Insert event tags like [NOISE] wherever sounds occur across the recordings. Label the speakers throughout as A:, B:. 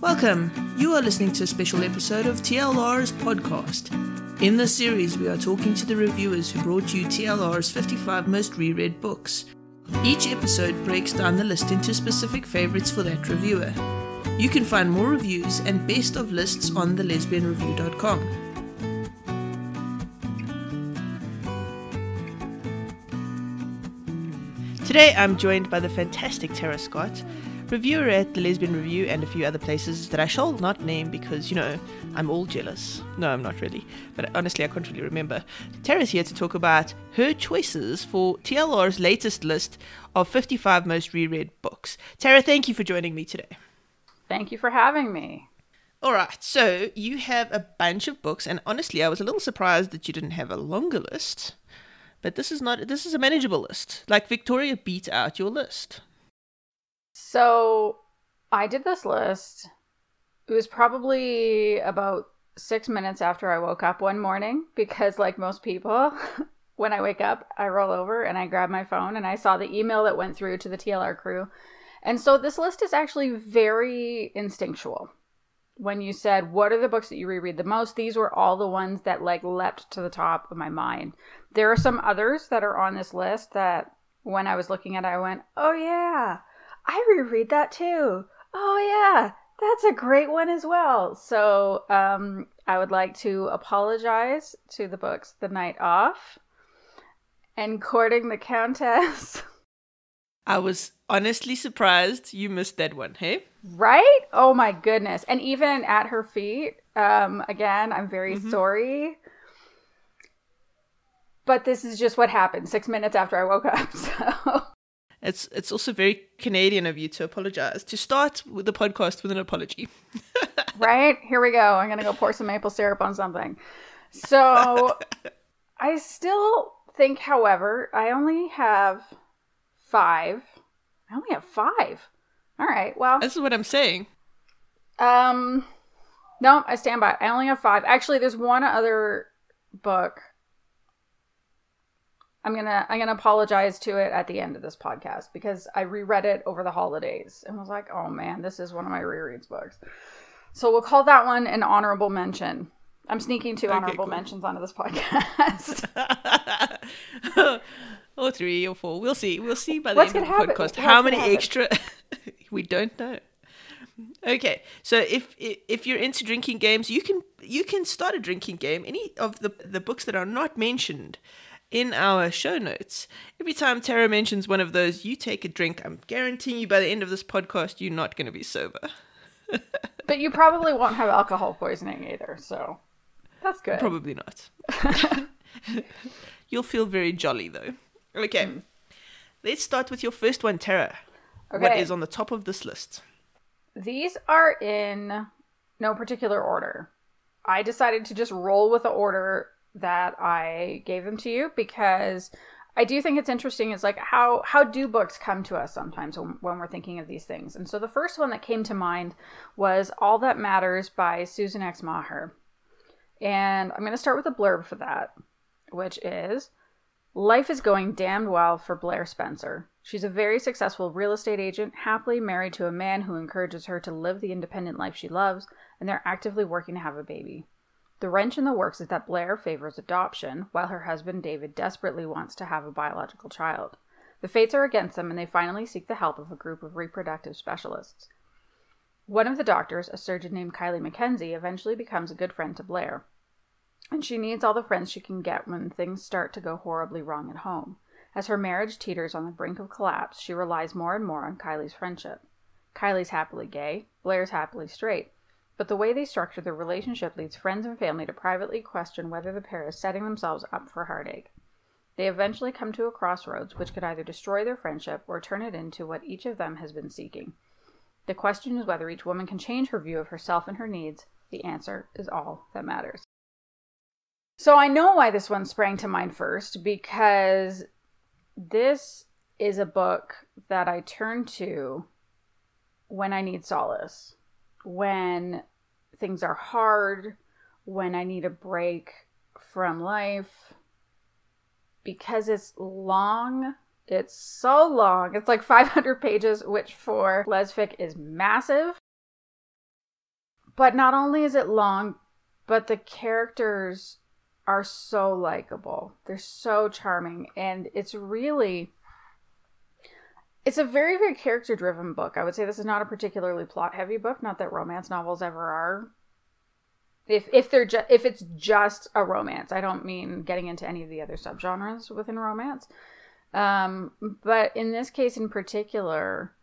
A: Welcome. You are listening to a special episode of TLR's podcast. In this series, we are talking to the reviewers who brought you TLR's 55 most reread books. Each episode breaks down the list into specific favorites for that reviewer. You can find more reviews and best of lists on thelesbianreview.com. Today I'm joined by the fantastic Tara Scott, reviewer at the Lesbian Review and a few other places that I shall not name because, you know, I'm all jealous. No, I'm not really, but honestly, I can't really remember. Tara's here to talk about her choices for TLR's latest list of 55 most reread books. Tara, thank you for joining me today.
B: Thank you for having me.
A: All right, so you have a bunch of books, and honestly, I was a little surprised that you didn't have a longer list. But this is not this is a manageable list. Like Victoria beat out your list.
B: So I did this list. It was probably about six minutes after I woke up one morning because, like most people, [LAUGHS] when I wake up, I roll over and I grab my phone and I saw the email that went through to the TLR crew. And so this list is actually very instinctual. When you said, What are the books that you reread the most? These were all the ones that like leapt to the top of my mind. There are some others that are on this list that when I was looking at it, I went, oh yeah, I reread that too. Oh yeah, that's a great one as well. So um, I would like to apologize to the books The Night Off and Courting the Countess. [LAUGHS]
A: I was honestly surprised you missed that one, hey?
B: Right? Oh my goodness. And even at her feet, um, again, I'm very mm-hmm. sorry but this is just what happened six minutes after I woke up. [LAUGHS] So
A: it's it's also very Canadian of you to apologize. To start with the podcast with an apology. [LAUGHS]
B: right? Here we go. I'm gonna go pour some maple syrup on something. So [LAUGHS] I still think, however, I only have five. I only have five. All right. Well,
A: this is what I'm saying.
B: Um, no, I stand by. I only have five. Actually, there's one other book I'm gonna I'm gonna apologize to it at the end of this podcast because I reread it over the holidays and was like, oh man, this is one of my rereads books. So we'll call that one an honorable mention. I'm sneaking two okay, honorable cool. mentions onto this podcast. [LAUGHS] [LAUGHS]
A: or oh, three or four. We'll see. We'll see by the What's end of the happen? podcast What's how many extra [LAUGHS] we don't know. Okay, so if if you're into drinking games, you can you can start a drinking game. Any of the the books that are not mentioned in our show notes. Every time Tara mentions one of those, you take a drink. I'm guaranteeing you by the end of this podcast, you're not going to be sober. [LAUGHS]
B: but you probably won't have alcohol poisoning either, so that's good.
A: Probably not. [LAUGHS] You'll feel very jolly though. Okay. Mm. Let's start with your first one, Tara. Okay. What is on the top of this list?
B: These are in no particular order. I decided to just roll with the order that I gave them to you because I do think it's interesting is like how how do books come to us sometimes when, when, we're thinking of these things. And so the first one that came to mind was All That Matters by Susan X Meagher. And I'm going to start with a blurb for that, which is Life is going damned well for Blair Spencer. She's a very successful real estate agent, happily married to a man who encourages her to live the independent life she loves, and they're actively working to have a baby. The wrench in the works is that Blair favors adoption, while her husband David desperately wants to have a biological child. The fates are against them, and they finally seek the help of a group of reproductive specialists. One of the doctors, a surgeon named Kylie Mackenzie, eventually becomes a good friend to Blair, and she needs all the friends she can get when things start to go horribly wrong at home. As her marriage teeters on the brink of collapse, she relies more and more on Kylie's friendship. Kylie's happily gay, Blair's happily straight, but the way they structure their relationship leads friends and family to privately question whether the pair is setting themselves up for heartache. They eventually come to a crossroads which could either destroy their friendship or turn it into what each of them has been seeking. The question is whether each woman can change her view of herself and her needs. The answer is all that matters. So I know why this one sprang to mind first because this is a book that I turn to when I need solace, when things are hard, when I need a break from life. Because it's long, it's so long. It's like [LAUGHS] 500 pages, which for Lesfic is massive. but not only is it long, but the characters are so likable. They're so charming and it's really it's a very very character driven book. I would say this is not a particularly plot heavy book, not that romance novels ever are. If if they're just if it's just a romance, I don't mean getting into any of the other subgenres within romance. Um, but in this case in particular,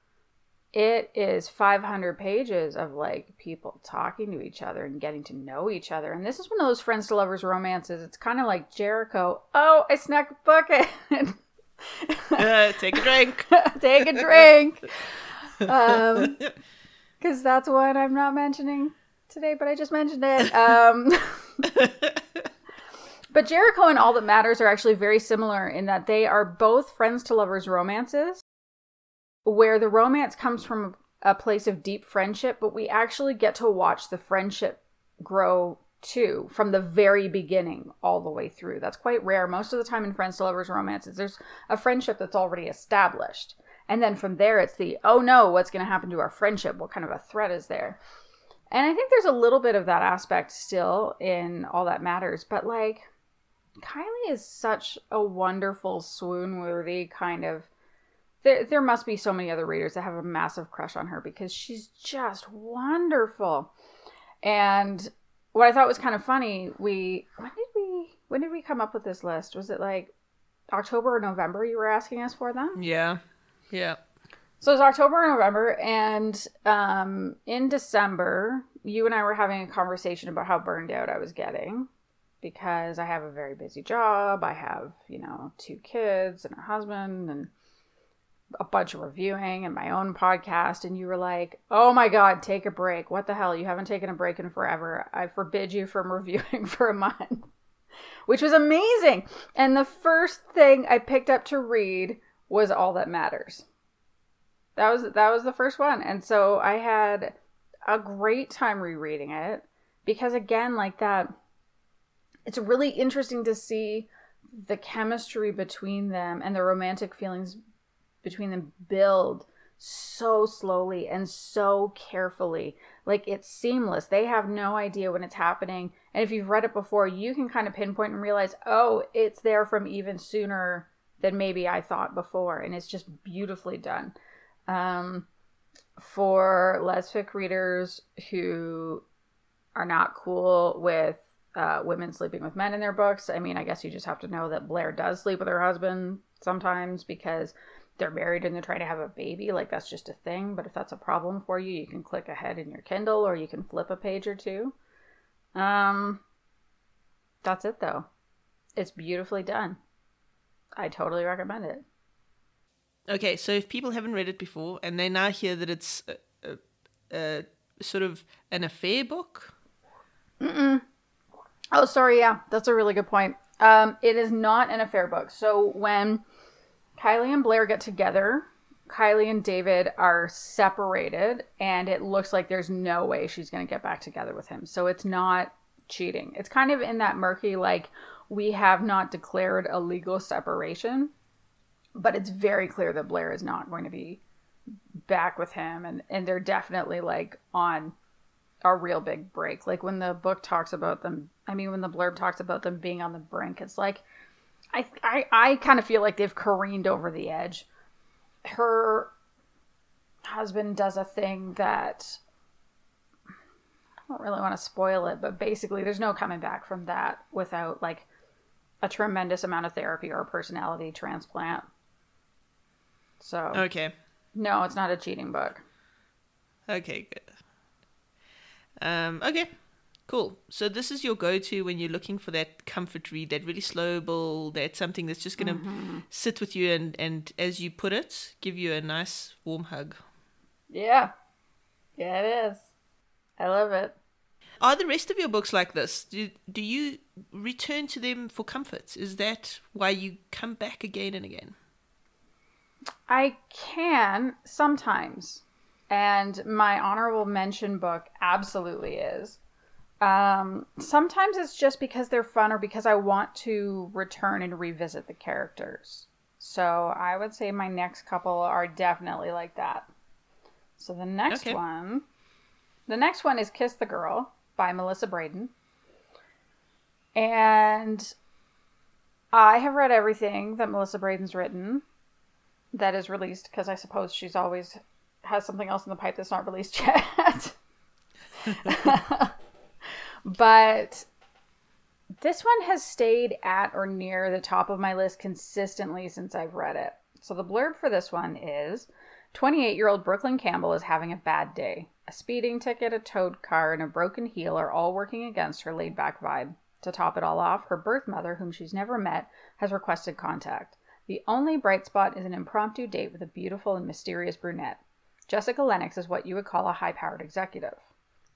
B: it is 500 pages of like people talking to each other and getting to know each other. And this is one of those friends to lovers romances. It's kind of like Jericho. Oh, I snuck a in. [LAUGHS]
A: uh, [LAUGHS] take a drink. [LAUGHS]
B: take a drink. [LAUGHS] Um, because that's what I'm not mentioning today, but I just mentioned it. Um, but Jericho and All That Matters are actually very similar in that they are both friends to lovers romances where the romance comes from a place of deep friendship, but we actually get to watch the friendship grow from the very beginning all the way through. That's quite rare. Most of the time in friends to lovers romances, there's a friendship that's already established. And then from there, it's the, oh no, what's going to happen to our friendship? What kind of a threat is there? And I think there's a little bit of that aspect still in All That Matters, but like, Kylie is such a wonderful, swoon worthy kind of there, there must be so many other readers that have a massive crush on her because she's just wonderful. And what I thought was kind of funny, we when did we when did we come up with this list? Was it like October or November you were asking us for them?
A: Yeah. Yeah.
B: So it was October and November, and um, in December, you and I were having a conversation about how burned out I was getting because I have a very busy job. I have, you know, two kids and a husband, and a bunch of reviewing and my own podcast and you were like, "Oh my god, take a break. What the hell? You haven't taken a break in forever. I forbid you from [LAUGHS] reviewing for a month." Which was amazing. And the first thing I picked up to read was All That Matters. That was that was the first one. And so I had a great time rereading it because again, like that it's really interesting to see the chemistry between them and the romantic feelings between them build so slowly and so carefully. Like it's seamless. They have no idea when it's happening. And if you've read it before, you can kind of pinpoint and realize, oh, it's there from even sooner than maybe I thought before. And it's just beautifully done. Um, for lesfic readers who are not cool with uh, women sleeping with men in their books, I mean, I guess you just have to know that Blair does sleep with her husband sometimes because they're married and they're trying to have a baby, like that's just a thing. But if that's a problem for you, you can click ahead in your Kindle or you can flip a page or two. Um, that's it though. It's beautifully done. I totally recommend it.
A: Okay, so if people haven't read it before and they now hear that it's a, a, a sort of an affair book.
B: Mm-mm. Oh, sorry. Yeah, that's a really good point. Um, it is not an affair book. So when Kylie and Blair get together. Kylie and David are separated, and it looks like there's no way she's going to get back together with him. So it's not cheating. It's kind of in that murky, like, we have not declared a legal separation, but it's very clear that Blair is not going to be back with him. And, and they're definitely like on a real big break. Like when the book talks about them, I mean, when the blurb talks about them being on the brink, it's like I I, I kind of feel like they've careened over the edge. Her husband does a thing that I don't really want to spoil it, but basically there's no coming back from that without like a tremendous amount of therapy or a personality transplant. So
A: Okay.
B: No, it's not a cheating book.
A: Okay, good. Um okay. Cool. So this is your go-to when you're looking for that comfort read, that really slow build, that something that's just going to mm-hmm. sit with you and, and, as you put it, give you a nice warm hug.
B: Yeah. Yeah, it is. I love it.
A: Are the rest of your books like this? Do, do you return to them for comfort? Is that why you come back again and again?
B: I can sometimes. And my honorable mention book absolutely is. Um, sometimes it's just because they're fun or because I want to return and revisit the characters. So I would say my next couple are definitely like that. So the next okay. one The next one is Kiss the Girl by Melissa Brayden. And I have read everything that Melissa Brayden's written that is released because I suppose she's always has something else in the pipe that's not released [LAUGHS] yet. [LAUGHS] [LAUGHS] but this one has stayed at or near the top of my list consistently since I've read it. So the blurb for this one is 28 year old Brooklyn Campbell is having a bad day. A speeding ticket, a towed car, and a broken heel are all working against her laid back vibe. To top it all off, her birth mother, whom she's never met, has requested contact. The only bright spot is an impromptu date with a beautiful and mysterious brunette. Jessica Lennox is what you would call a high powered executive.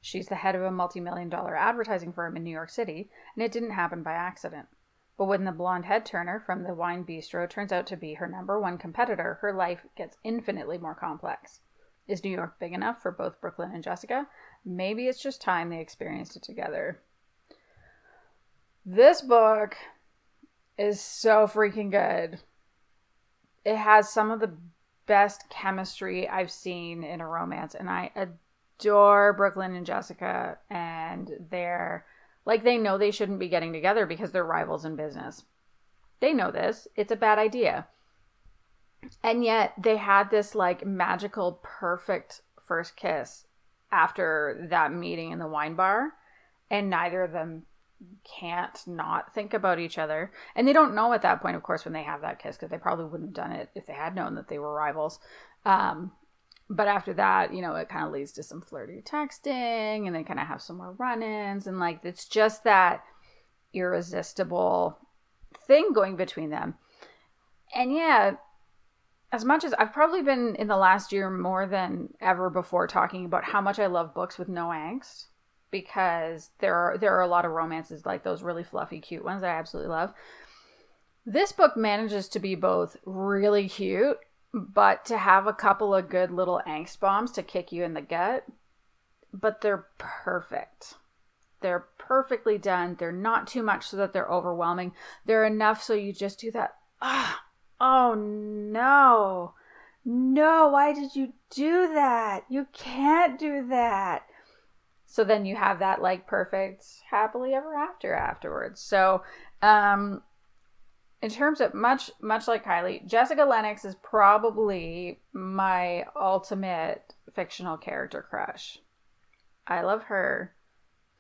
B: She's the head of a multi million dollar advertising firm in New York City, and it didn't happen by accident. But when the blonde head turner from the wine bistro turns out to be her number one competitor, her life gets infinitely more complex. Is New York big enough for both Brooklyn and Jessica? Maybe it's just time they experienced it together. This book is so freaking good. It has some of the best chemistry I've seen in a romance, and I adore Brooklyn and Jessica, and they're like they know they shouldn't be getting together because they're rivals in business. They know this. It's a bad idea. And yet they had this like magical, perfect first kiss after that meeting in the wine bar, and neither of them can't not think about each other. And they don't know at that point, of course, when they have that kiss, because they probably wouldn't have done it if they had known that they were rivals. Um, but after that, you know, it kind of leads to some flirty texting and they kind of have some more run ins. And like, it's just that irresistible thing going between them. And yeah, as much as I've probably been in the last year more than ever before talking about how much I love books with no angst because there are there are a lot of romances like those really fluffy cute ones that I absolutely love. This book manages to be both really cute but to have a couple of good little angst bombs to kick you in the gut, but they're perfect. They're perfectly done. They're not too much so that they're overwhelming. They're enough so you just do that. Ah, oh no. No, why did you do that? You can't do that. So then you have that like perfect happily ever after afterwards. So, um, in terms of much much like Kylie, Jessica Lennox is probably my ultimate fictional character crush. I love her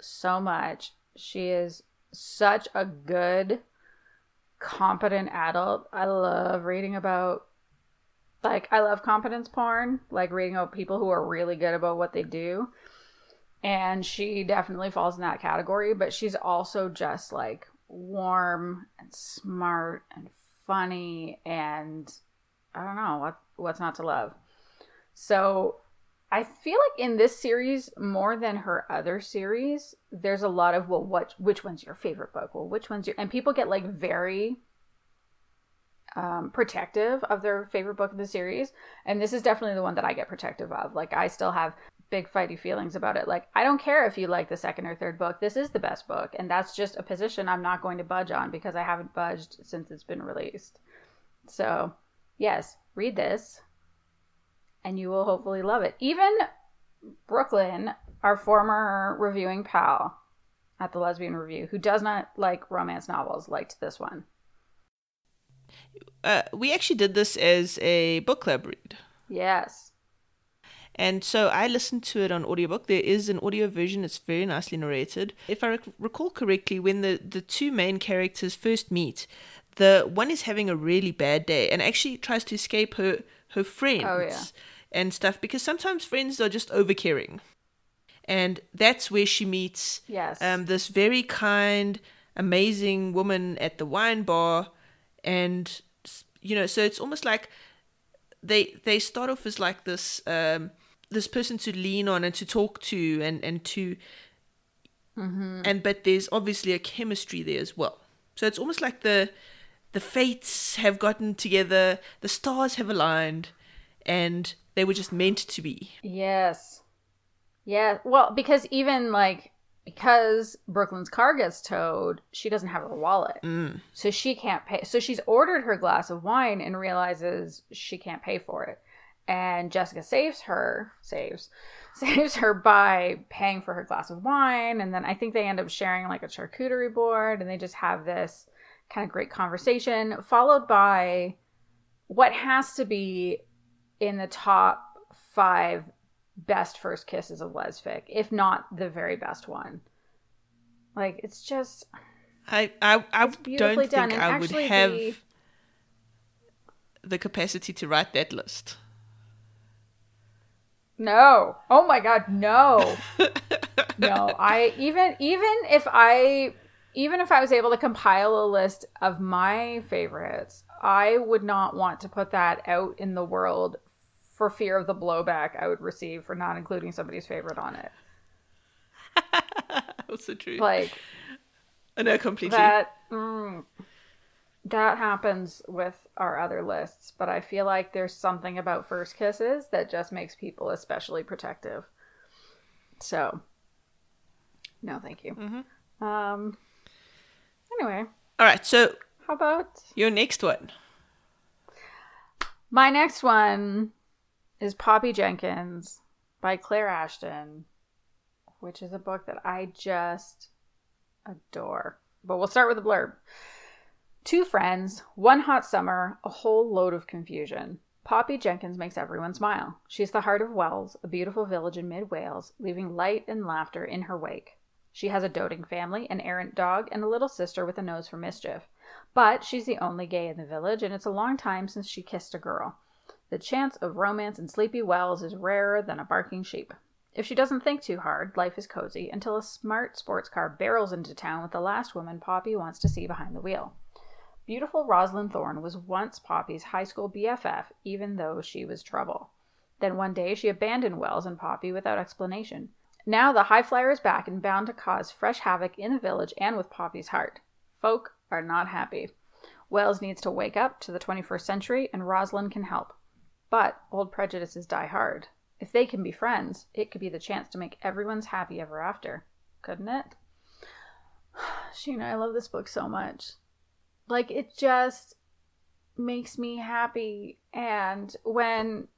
B: so much. She is such a good competent adult. I love reading about like I love competence porn, like reading about people who are really good about what they do. And she definitely falls in that category, but she's also just like warm and smart and funny and I don't know what what's not to love. So I feel like in this series more than her other series, there's a lot of well, what which one's your favorite book? Well, which one's your and people get like very um, protective of their favorite book in the series, and this is definitely the one that I get protective of. Like I still have big fighty feelings about it. Like, I don't care if you like the second or third book. This is the best book. And that's just a position I'm not going to budge on because I haven't budged since it's been released. So, yes, read this and you will hopefully love it. Even Brooklyn, our former reviewing pal at the Lesbian Review, who does not like romance novels, liked this one.
A: Uh, we actually did this as a book club read.
B: Yes.
A: And so I listened to it on audiobook. There is an audio version, it's very nicely narrated. If I rec- recall correctly, when the, the two main characters first meet, the one is having a really bad day and actually tries to escape her, her friends oh, yeah. and stuff because sometimes friends are just overcaring. And that's where she meets
B: yes.
A: um, this very kind, amazing woman at the wine bar. And, you know, so it's almost like they they start off as like this um, this person to lean on and to talk to and and to mm-hmm. and but there's obviously a chemistry there as well so it's almost like the the fates have gotten together the stars have aligned and they were just meant to be
B: yes yeah well because even like because Brooklyn's car gets towed, she doesn't have her wallet. Mm. So she can't pay. So she's ordered her glass of wine and realizes she can't pay for it and Jessica saves her, saves, [LAUGHS] saves her by paying for her glass of wine. And then I think they end up sharing like a charcuterie board and they just have this kind of great conversation, followed by what has to be in the top five best first kisses of lesfic, if not the very best one. Like it's just
A: I I, I don't think I would have the... the capacity to write that list.
B: No. Oh my god, no. [LAUGHS] no. I even even if I even if I was able to compile a list of my favorites, I would not want to put that out in the world for fear of the blowback I would receive for not including somebody's favorite on it. [LAUGHS]
A: That's so true.
B: Like
A: I know completely.
B: That mm, that happens with our other lists, but I feel like there's something about first kisses that just makes people especially protective. So, no, thank you. Mm-hmm. Um. Anyway.
A: All right. So,
B: how about
A: your next one?
B: My next one is Poppy Jenkins by Clare Ashton, which is a book that I just adore. But we'll start with the blurb. Two friends, one hot summer, a whole load of confusion. Poppy Jenkins makes everyone smile. She's the heart of Wells, a beautiful village in mid Wales, leaving light and laughter in her wake. She has a doting family, an errant dog, and a little sister with a nose for mischief. But she's the only gay in the village, and it's a long time since she kissed a girl. The chance of romance in Sleepy Wells is rarer than a barking sheep. If she doesn't think too hard, life is cozy until a smart sports car barrels into town with the last woman Poppy wants to see behind the wheel. Beautiful Rosalind Thorne was once Poppy's high school BFF, even though she was trouble. Then one day she abandoned Wells and Poppy without explanation. Now the high flyer is back and bound to cause fresh havoc in the village and with Poppy's heart. Folk are not happy. Wells needs to wake up to the 21st century, and Rosalind can help. But old prejudices die hard. If they can be friends, it could be the chance to make everyone's happy ever after, couldn't it? [SIGHS] Sheena, I love this book so much. Like it just makes me happy. And when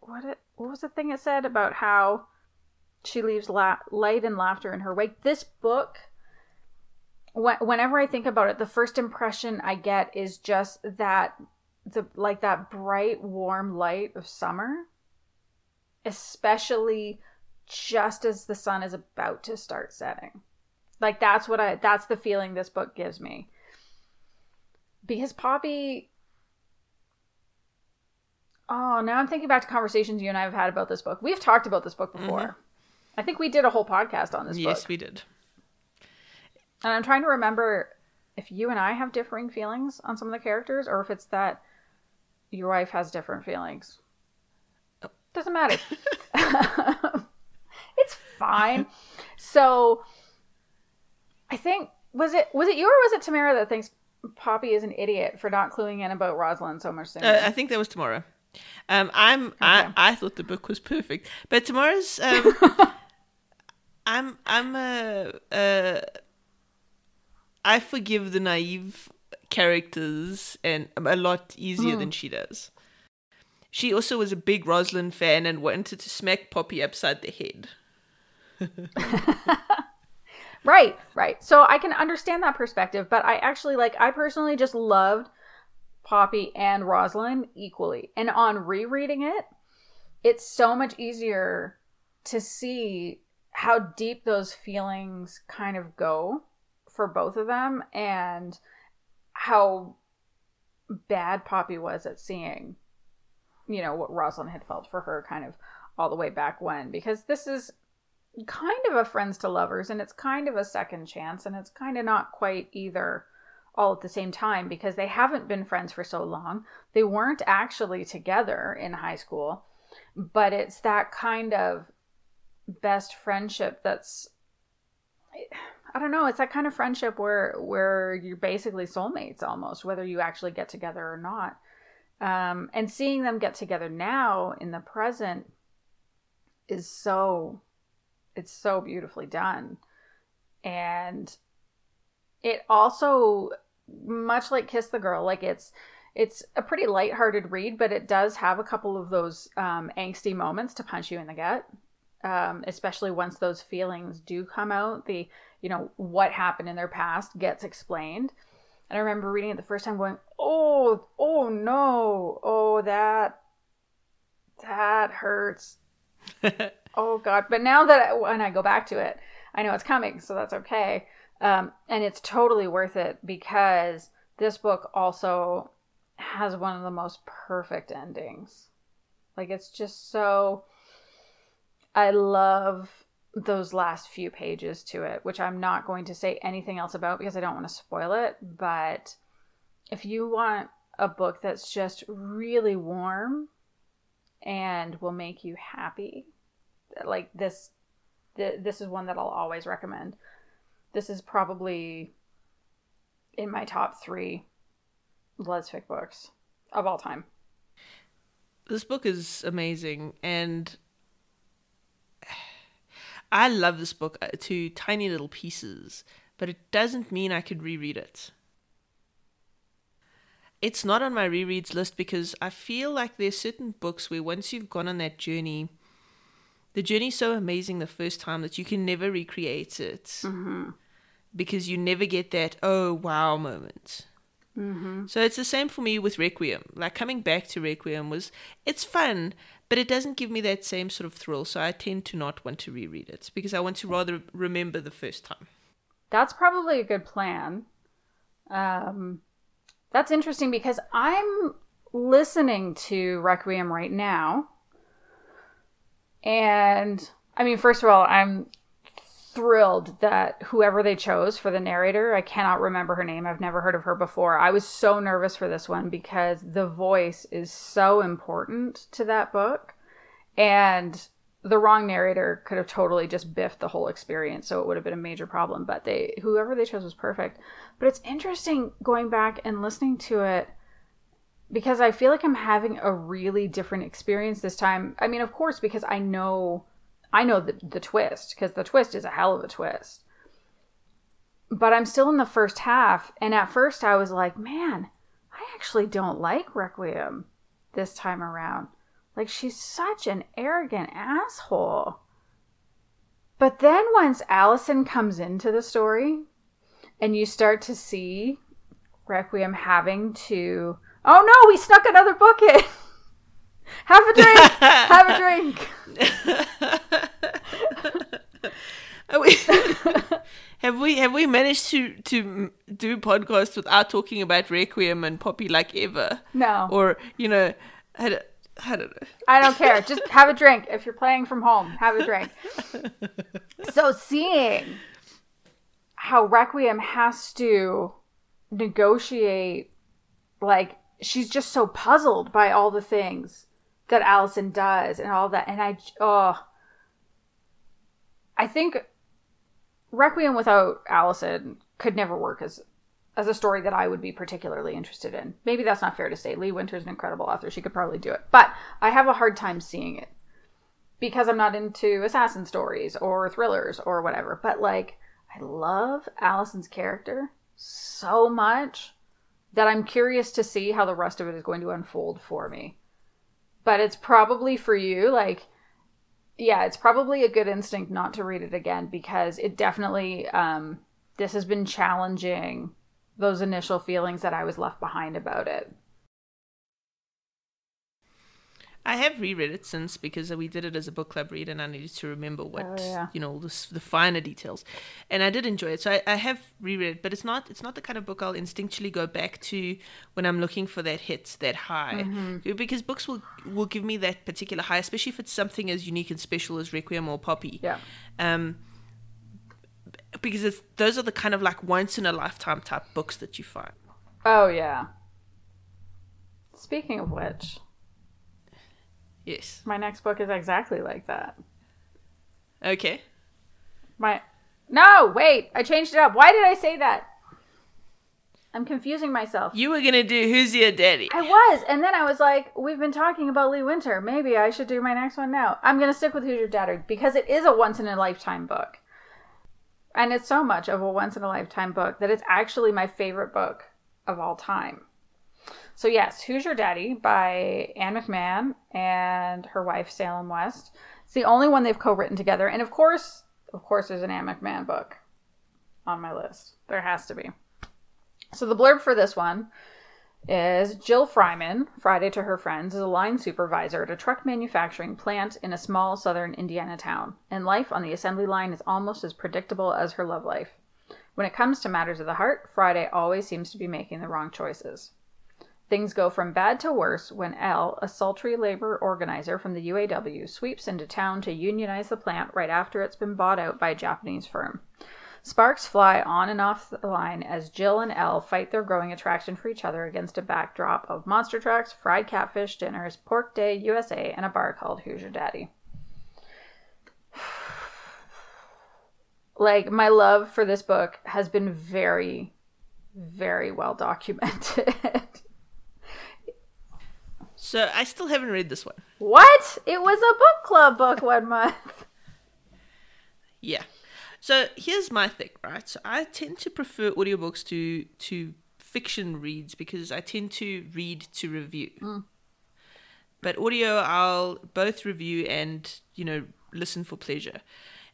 B: what it what was the thing it said about how she leaves la- light and laughter in her wake? This book whenever I think about it, the first impression I get is just that the like that bright warm light of summer, especially just as the sun is about to start setting. Like that's what I that's the feeling this book gives me because Poppy. Oh, now I'm thinking back to conversations you and I have had about this book. We've talked about this book before. Mm-hmm. I think we did a whole podcast on this
A: yes,
B: book.
A: Yes, we did.
B: And I'm trying to remember if you and I have differing feelings on some of the characters or if it's that your wife has different feelings. Oh. Doesn't matter. [LAUGHS] [LAUGHS] it's fine. So I think was it was it you or was it Tamara that thinks Poppy is an idiot for not cluing in about Rosalind so much sooner.
A: Uh, I think that was Tamara. Um, I'm okay. I, I thought the book was perfect, but Tamara's um, [LAUGHS] I'm I'm a uh, uh, I forgive the naive characters and a lot easier mm. than she does. She also was a big Rosalind fan and wanted to smack Poppy upside the head. [LAUGHS] [LAUGHS]
B: Right, right. So I can understand that perspective, but I actually like I personally just loved Poppy and Rosalind equally. And on rereading it, it's so much easier to see how deep those feelings kind of go for both of them and how bad Poppy was at seeing, you know, what Rosalind had felt for her kind of all the way back when. Because this is kind of a friends to lovers and it's kind of a second chance and it's kind of not quite either all at the same time because they haven't been friends for so long. They weren't actually together in high school, but it's that kind of best friendship that's I don't know, it's that kind of friendship where where you're basically soulmates almost whether you actually get together or not. Um, and seeing them get together now in the present is so it's so beautifully done. And it also much like Kiss the Girl, like it's it's a pretty light-hearted read, but it does have a couple of those um, angsty moments to punch you in the gut. Um, especially once those feelings do come out, the you know what happened in their past gets explained. And I remember reading it the first time, going, "Oh, oh no, oh that, that hurts." [LAUGHS] oh God! But now that when I go back to it, I know it's coming, so that's okay. Um, and it's totally worth it because this book also has one of the most perfect endings. Like it's just so I love those last few pages to it, which I'm not going to say anything else about because I don't want to spoil it, but if you want a book that's just really warm and will make you happy, like this th- this is one that I'll always recommend. This is probably in my top 3 Lesfic books of all time.
A: This book is amazing, and [SIGHS] I love this book uh, to tiny little pieces, but it doesn't mean I could reread it. It's not on my rereads list because I feel like there's certain books where once you've gone on that journey, the journey's so amazing the first time that you can never recreate it mm-hmm. because you never get that oh wow moment. Mm-hmm. So it's the same for me with Requiem. Like coming back to Requiem was it's fun, but it doesn't give me that same sort of thrill. So I tend to not want to reread it because I want to rather remember the first time.
B: That's probably a good plan. Um, that's interesting because I'm listening to Requiem right now. And I mean, first of all, I'm thrilled that whoever they chose for the narrator, I cannot remember her name. I've never heard of her before. I was so nervous for this one because the voice is so important to that book. And the wrong narrator could have totally just biffed the whole experience, so it would have been a major problem. But they whoever they chose was perfect. But it's interesting going back and listening to it because I feel like I'm having a really different experience this time. I mean, of course, because I know I know the, the twist because the twist is a hell of a twist. But I'm still in the first half, and at first I was like, man, I actually don't like Requiem this time around. Like, she's such an arrogant asshole. But then once Allison comes into the story, and you start to see Requiem having to. Oh no, we snuck another book in! [LAUGHS] Have a drink! Have a [LAUGHS] drink! [LAUGHS]
A: we, have we have we managed to to do podcasts without talking about Requiem and Poppy like ever?
B: No.
A: Or you know, I don't, I don't know.
B: I don't care. Just have a drink. If you're playing from home, have a drink. so seeing how Requiem has to negotiate, like she's just so puzzled by all the things that Allison does and all that, and I oh I think Requiem without Allison could never work as as a story that I would be particularly interested in. Maybe that's not fair to say. Lee Winter's an incredible author. She could probably do it. But I have a hard time seeing it because I'm not into assassin stories or thrillers or whatever. But like I love Allison's character so much that I'm curious to see how the rest of it is going to unfold for me. But it's probably for you like yeah, it's probably a good instinct not to read it again because it definitely um, this has been challenging those initial feelings that I was left behind about it.
A: I have reread it since because we did it as a book club read, and I needed to remember what oh, yeah. you know the, the finer details, and I did enjoy it. So I, I have reread it, but it's not it's not the kind of book I'll instinctually go back to when I'm looking for that hit, that high, mm-hmm. because books will will give me that particular high, especially if it's something as unique and special as Requiem or Poppy.
B: Yeah.
A: Um, because it's those are the kind of like once in a lifetime type books that you find.
B: Oh yeah. Speaking of which.
A: Yes.
B: My next book is exactly like that.
A: Okay.
B: My No, wait. I changed it up. Why did I say that? I'm confusing myself.
A: You were gonna do Who's Your Daddy?
B: I was, and then I was like, we've been talking about Lee Winter. Maybe I should do my next one now. I'm gonna stick with Who's Your Daddy because it is a once in a lifetime book. And it's so much of a once in a lifetime book that it's actually my favorite book of all time. So yes, Who's Your Daddy by Ann McMan and her wife Salem West. It's the only one they've co-written together, and of course, of course, there's an Ann McMan book on my list. There has to be. So the blurb for this one is Jill Fryman, Friday to her friends, is a line supervisor at a truck manufacturing plant in a small southern Indiana town, and life on the assembly line is almost as predictable as her love life. When it comes to matters of the heart, Friday always seems to be making the wrong choices. Things go from bad to worse when Elle, a sultry labor organizer from the UAW, sweeps into town to unionize the plant right after it's been bought out by a Japanese firm. Sparks fly on and off the line as Jill and Elle fight their growing attraction for each other against a backdrop of monster trucks, fried catfish dinners, pork day USA, and a bar called Your Daddy. [SIGHS] like, my love for this book has been very, very well documented. [LAUGHS]
A: so, I still haven't read this one.
B: What? It was a book club book one [LAUGHS] month.
A: Yeah. So here's my thing, right? So I tend to prefer audiobooks to to fiction reads because I tend to read to review. Mm. But audio I'll both review and, you know, listen for pleasure.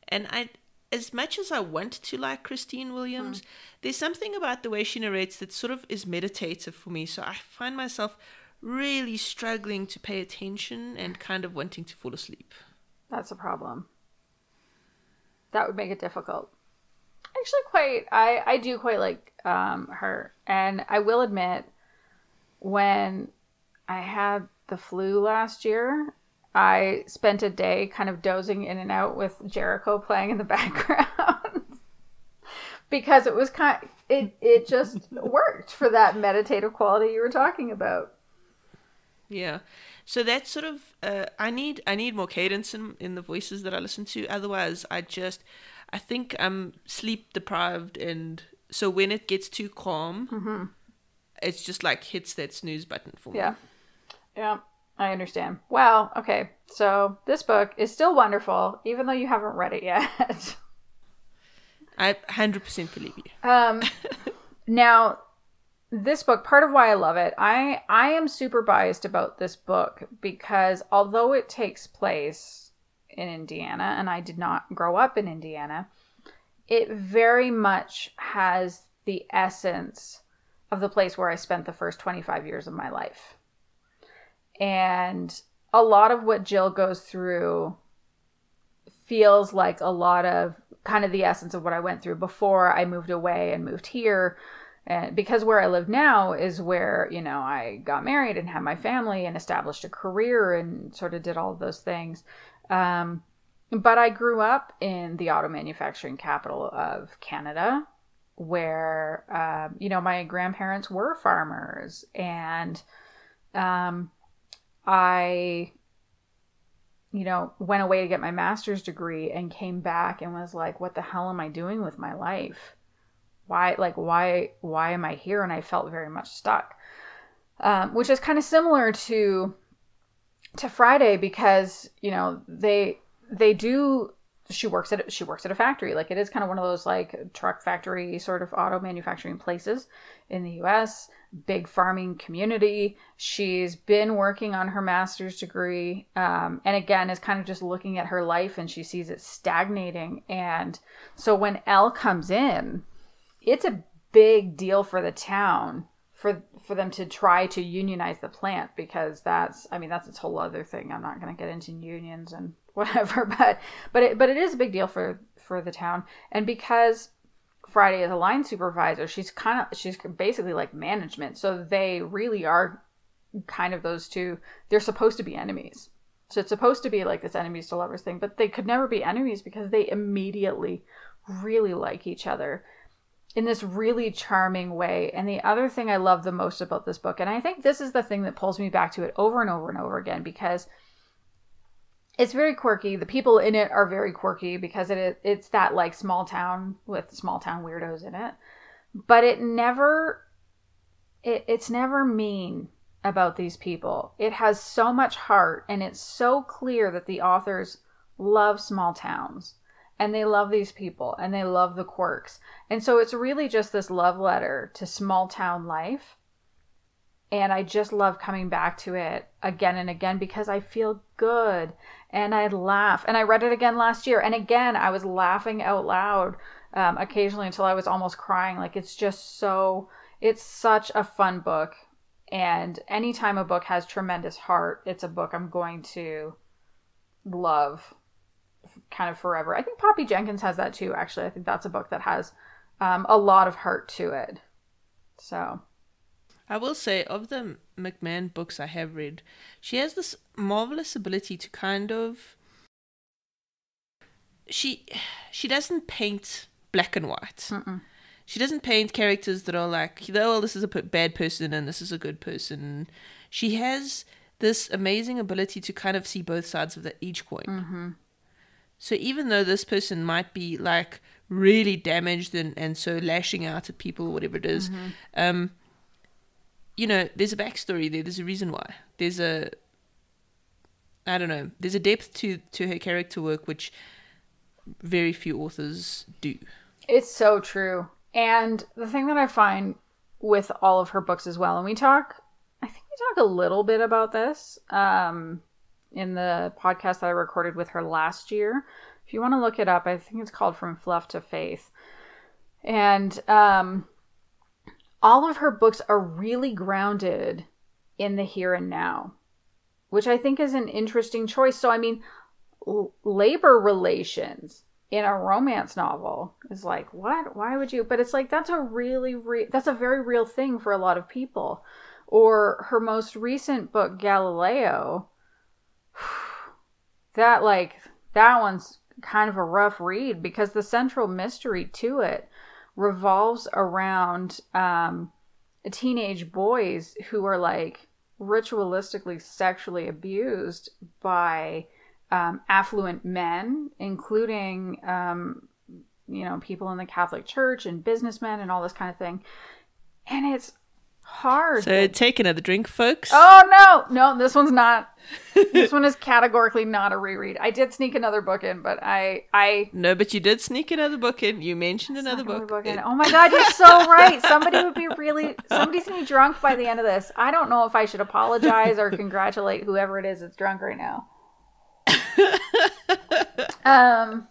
A: And I as much as I want to like Christine Williams, mm. there's something about the way she narrates that sort of is meditative for me. So I find myself really struggling to pay attention and kind of wanting to fall asleep.
B: That's a problem that would make it difficult. Actually, quite I I do quite like um, her, and I will admit when I had the flu last year, I spent a day kind of dozing in and out with Jericho [LAUGHS] playing in the background [LAUGHS] because it was kind it it just worked for that meditative quality you were talking about.
A: Yeah. So that's sort of uh, I need I need more cadence in in the voices that I listen to. Otherwise, I just I think I'm sleep deprived, and so when it gets too calm, mm-hmm. it's just like hits that snooze button for
B: me. Yeah, yeah, I understand. Wow. Okay, so this book is still wonderful, even though you haven't read it yet. [LAUGHS]
A: I hundred percent believe you.
B: Um, [LAUGHS] now this book part of why i love it i i am super biased about this book because although it takes place in indiana and i did not grow up in indiana it very much has the essence of the place where i spent the first 25 years of my life. And a lot of what jill goes through feels like a lot of kind of the essence of what i went through before i moved away and moved here and because where I live now is where, you know, I got married and had my family and established a career and sort of did all of those things. Um, but I grew up in the auto manufacturing capital of Canada, where, um, you know, my grandparents were farmers. And um, I, you know, went away to get my master's degree and came back and was like, what the hell am I doing with my life? Why like why why am i here? And i felt very much stuck um, which is kind of similar to to friday because you know they they do she works at she works at a factory. Like it is kind of one of those like truck factory sort of auto manufacturing places in the us big farming community. She's been working on her master's degree um, and again is kind of just looking at her life and she sees it stagnating. And so when Elle comes in it's a big deal for the town for for them to try to unionize the plant because that's I mean that's a whole other thing. I'm not going to get into unions and [LAUGHS] whatever, but but it, but it is a big deal for for the town and because Friday is a line supervisor, she's kind of she's basically like management. So they really are kind of those two. They're supposed to be enemies. So it's supposed to be like this enemies to lovers thing, but they could never be enemies because they immediately really like each other in this really charming way. And the other thing I love the most about this book, and I think this is the thing that pulls me back to it over and over and over again because it's very quirky. The people in it are very quirky because it is, it's that like small town with small town weirdos in it. But it never it, it's never mean about these people. It has so much heart and it's so clear that the authors love small towns and they love these people and they love the quirks. And so it's really just this love letter to small town life. and I just love coming back to it again and again because I feel good and I laugh. And I read it again last year, and again I was laughing out loud um, occasionally until I was almost crying. Like it's just so, it's such a fun book. And anytime a book has tremendous heart, it's a book I'm going to love kind of forever. I think Poppy Jenkins has that too, actually. I think that's a book that has um, a lot of heart to it. So.
A: I will say, of the McMan books I have read, she has this marvelous ability to kind of. She she doesn't paint black and white. Mm-mm. She doesn't paint characters that are like, oh, well, this is a bad person and this is a good person. She has this amazing ability to kind of see both sides of the, each coin. Mm-hmm. So even though this person might be like really damaged and, and so lashing out at people or whatever it is, mm-hmm. um, you know, there's a backstory there. There's a reason why. There's a, I don't know, there's a depth to, to her character work which very few authors do.
B: It's so true. And the thing that I find with all of her books as well, and we talk, I think we talk a little bit about this um, in the podcast that I recorded with her last year. If you want to look it up, I think it's called From Fluff to Faith. And um, all of her books are really grounded in the here and now, which I think is an interesting choice. So, I mean, l- labor relations in a romance novel is like what why would you but it's like that's a really re- that's a very real thing for a lot of people or her most recent book galileo that like that one's kind of a rough read because the central mystery to it revolves around um, teenage boys who are like ritualistically sexually abused by um, affluent men, including um, you know people in the Catholic Church and businessmen and all this kind of thing, and it's hard.
A: So take another drink, folks.
B: Oh no, no, this one's not. [LAUGHS] this one is categorically not a reread. I did sneak another book in, but I, I
A: no, but you did sneak another book in. You mentioned another book. book in.
B: Oh my god, you're so [LAUGHS] right. Somebody would be really, somebody's gonna be drunk by the end of this. I don't know if I should apologize or congratulate whoever it is that's drunk right now. [LAUGHS] um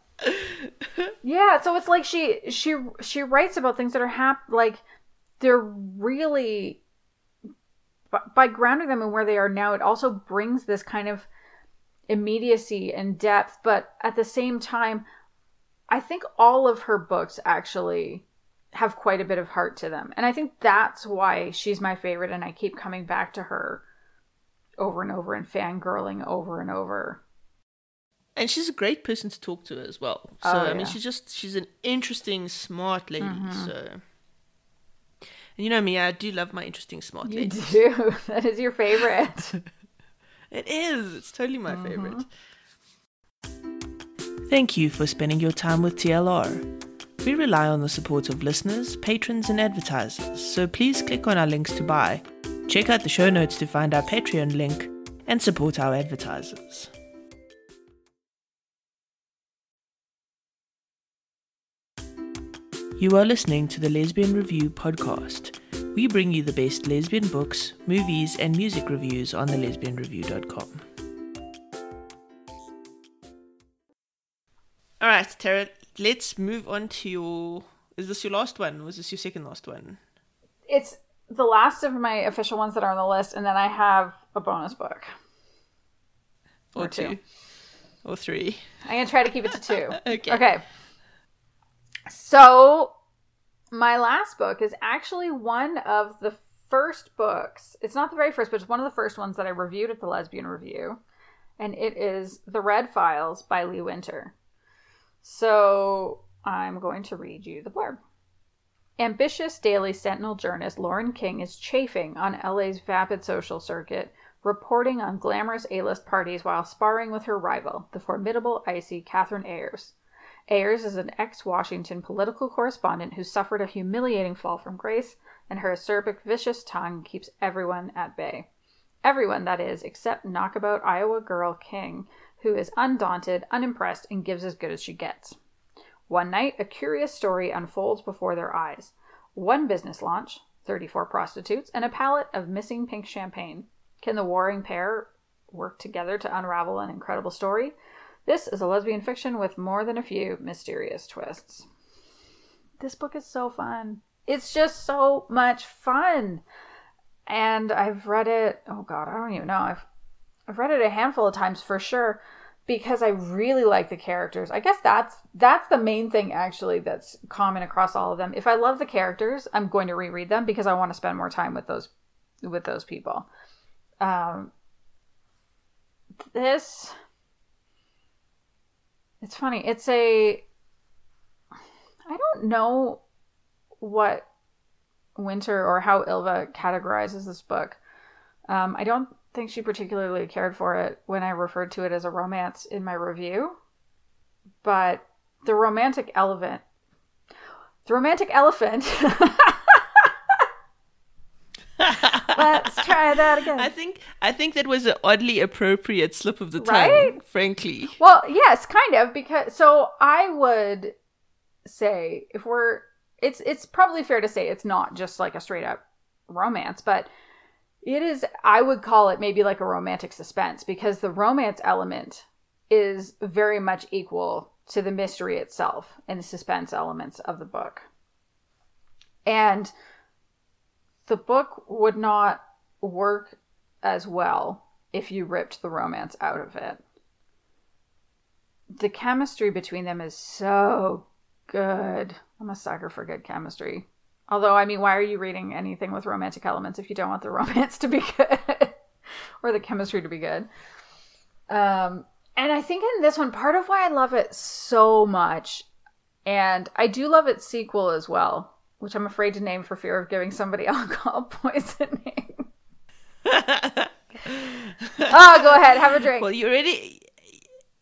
B: yeah so it's like she she she writes about things that are hap like they're really by grounding them in where they are now it also brings this kind of immediacy and depth but at the same time i think all of her books actually have quite a bit of heart to them and i think that's why she's my favorite and i keep coming back to her over and over and fangirling over and over
A: and she's a great person to talk to as well. So oh, yeah. I mean, she's just she's an interesting, smart lady. Mm-hmm. So. And you know me, I do love my interesting smart
B: you ladies. Do. [LAUGHS] That is your favorite. [LAUGHS]
A: it is. It's totally my mm-hmm. favorite. Thank you for spending your time with TLR. We rely on the support of listeners, patrons, and advertisers, so please click on our links to buy. Check out the show notes to find our Patreon link and support our advertisers. You are listening to the Lesbian Review podcast. We bring you the best lesbian books, movies, and music reviews on the lesbianreview.com. All right, Tara, let's move on to your. Is this your last one? Was this your second last one?
B: It's the last of my official ones that are on the list, and then I have a bonus book.
A: Or, or two. two. Or three.
B: I'm going to try to keep it to two. [LAUGHS] okay. Okay. So, my last book is actually one of the first books. It's not the very first, but it's one of the first ones that I reviewed at the Lesbian Review. And it is The Red Files by Lee Winter. So, I'm going to read you the blurb. Ambitious Daily Sentinel journalist Lauren King is chafing on LA's vapid social circuit, reporting on glamorous A list parties while sparring with her rival, the formidable, icy Catherine Ayers. Ayers is an ex Washington political correspondent who suffered a humiliating fall from grace, and her acerbic, vicious tongue keeps everyone at bay. Everyone, that is, except knockabout Iowa girl King, who is undaunted, unimpressed, and gives as good as she gets. One night, a curious story unfolds before their eyes. One business launch, 34 prostitutes, and a pallet of missing pink champagne. Can the warring pair work together to unravel an incredible story? This is a lesbian fiction with more than a few mysterious twists. This book is so fun. It's just so much fun. And I've read it, oh god, I don't even know. I've I've read it a handful of times for sure because I really like the characters. I guess that's that's the main thing actually that's common across all of them. If I love the characters, I'm going to reread them because I want to spend more time with those with those people. Um, this it's funny. It's a I don't know what Winter or how Ylva categorizes this book. Um, I don't think she particularly cared for it when I referred to it as a romance in my review. But the romantic elephant, the romantic elephant. [LAUGHS] Let's try that again.
A: I think I think that was an oddly appropriate slip of the tongue, right? frankly.
B: Well, yes, kind of because so I would say if we're it's it's probably fair to say it's not just like a straight up romance, but it is, I would call it maybe like a romantic suspense because the romance element is very much equal to the mystery itself and the suspense elements of the book. And the book would not work as well if you ripped the romance out of it. The chemistry between them is so good. I'm a sucker for good chemistry. Although, I mean, why are you reading anything with romantic elements if you don't want the [LAUGHS] romance to be good or the chemistry to be good? Um, and I think in this one, part of why I love it so much, and I do love its sequel as well, which I'm afraid to name for fear of giving somebody [LAUGHS] alcohol poisoning. [LAUGHS] oh, go ahead, have a drink.
A: Well, you already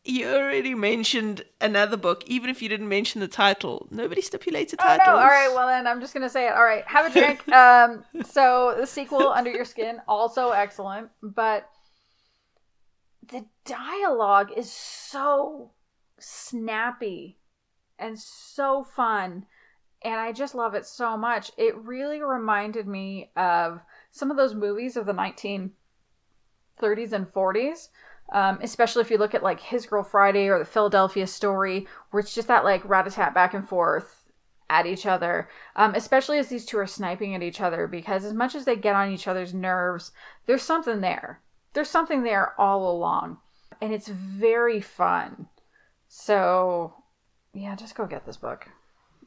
A: you already mentioned another book, even if you didn't mention the title. Nobody stipulated titles.
B: Oh, no. All right, well then I'm just gonna say it. All right, have a drink. [LAUGHS] um, so the sequel, Under Your Skin, also excellent, but the dialogue is so snappy and so fun, and I just love it so much. It really reminded me of some of those movies of the 1930s and 40s um, especially if you look at like His Girl Friday or the Philadelphia Story, where it's just that like rat a tat back and forth at each other. Um, especially as these two are sniping at each other, because as much as they get on each other's nerves, there's something there. There's something there all along, and it's very fun. So, yeah, just go get this book,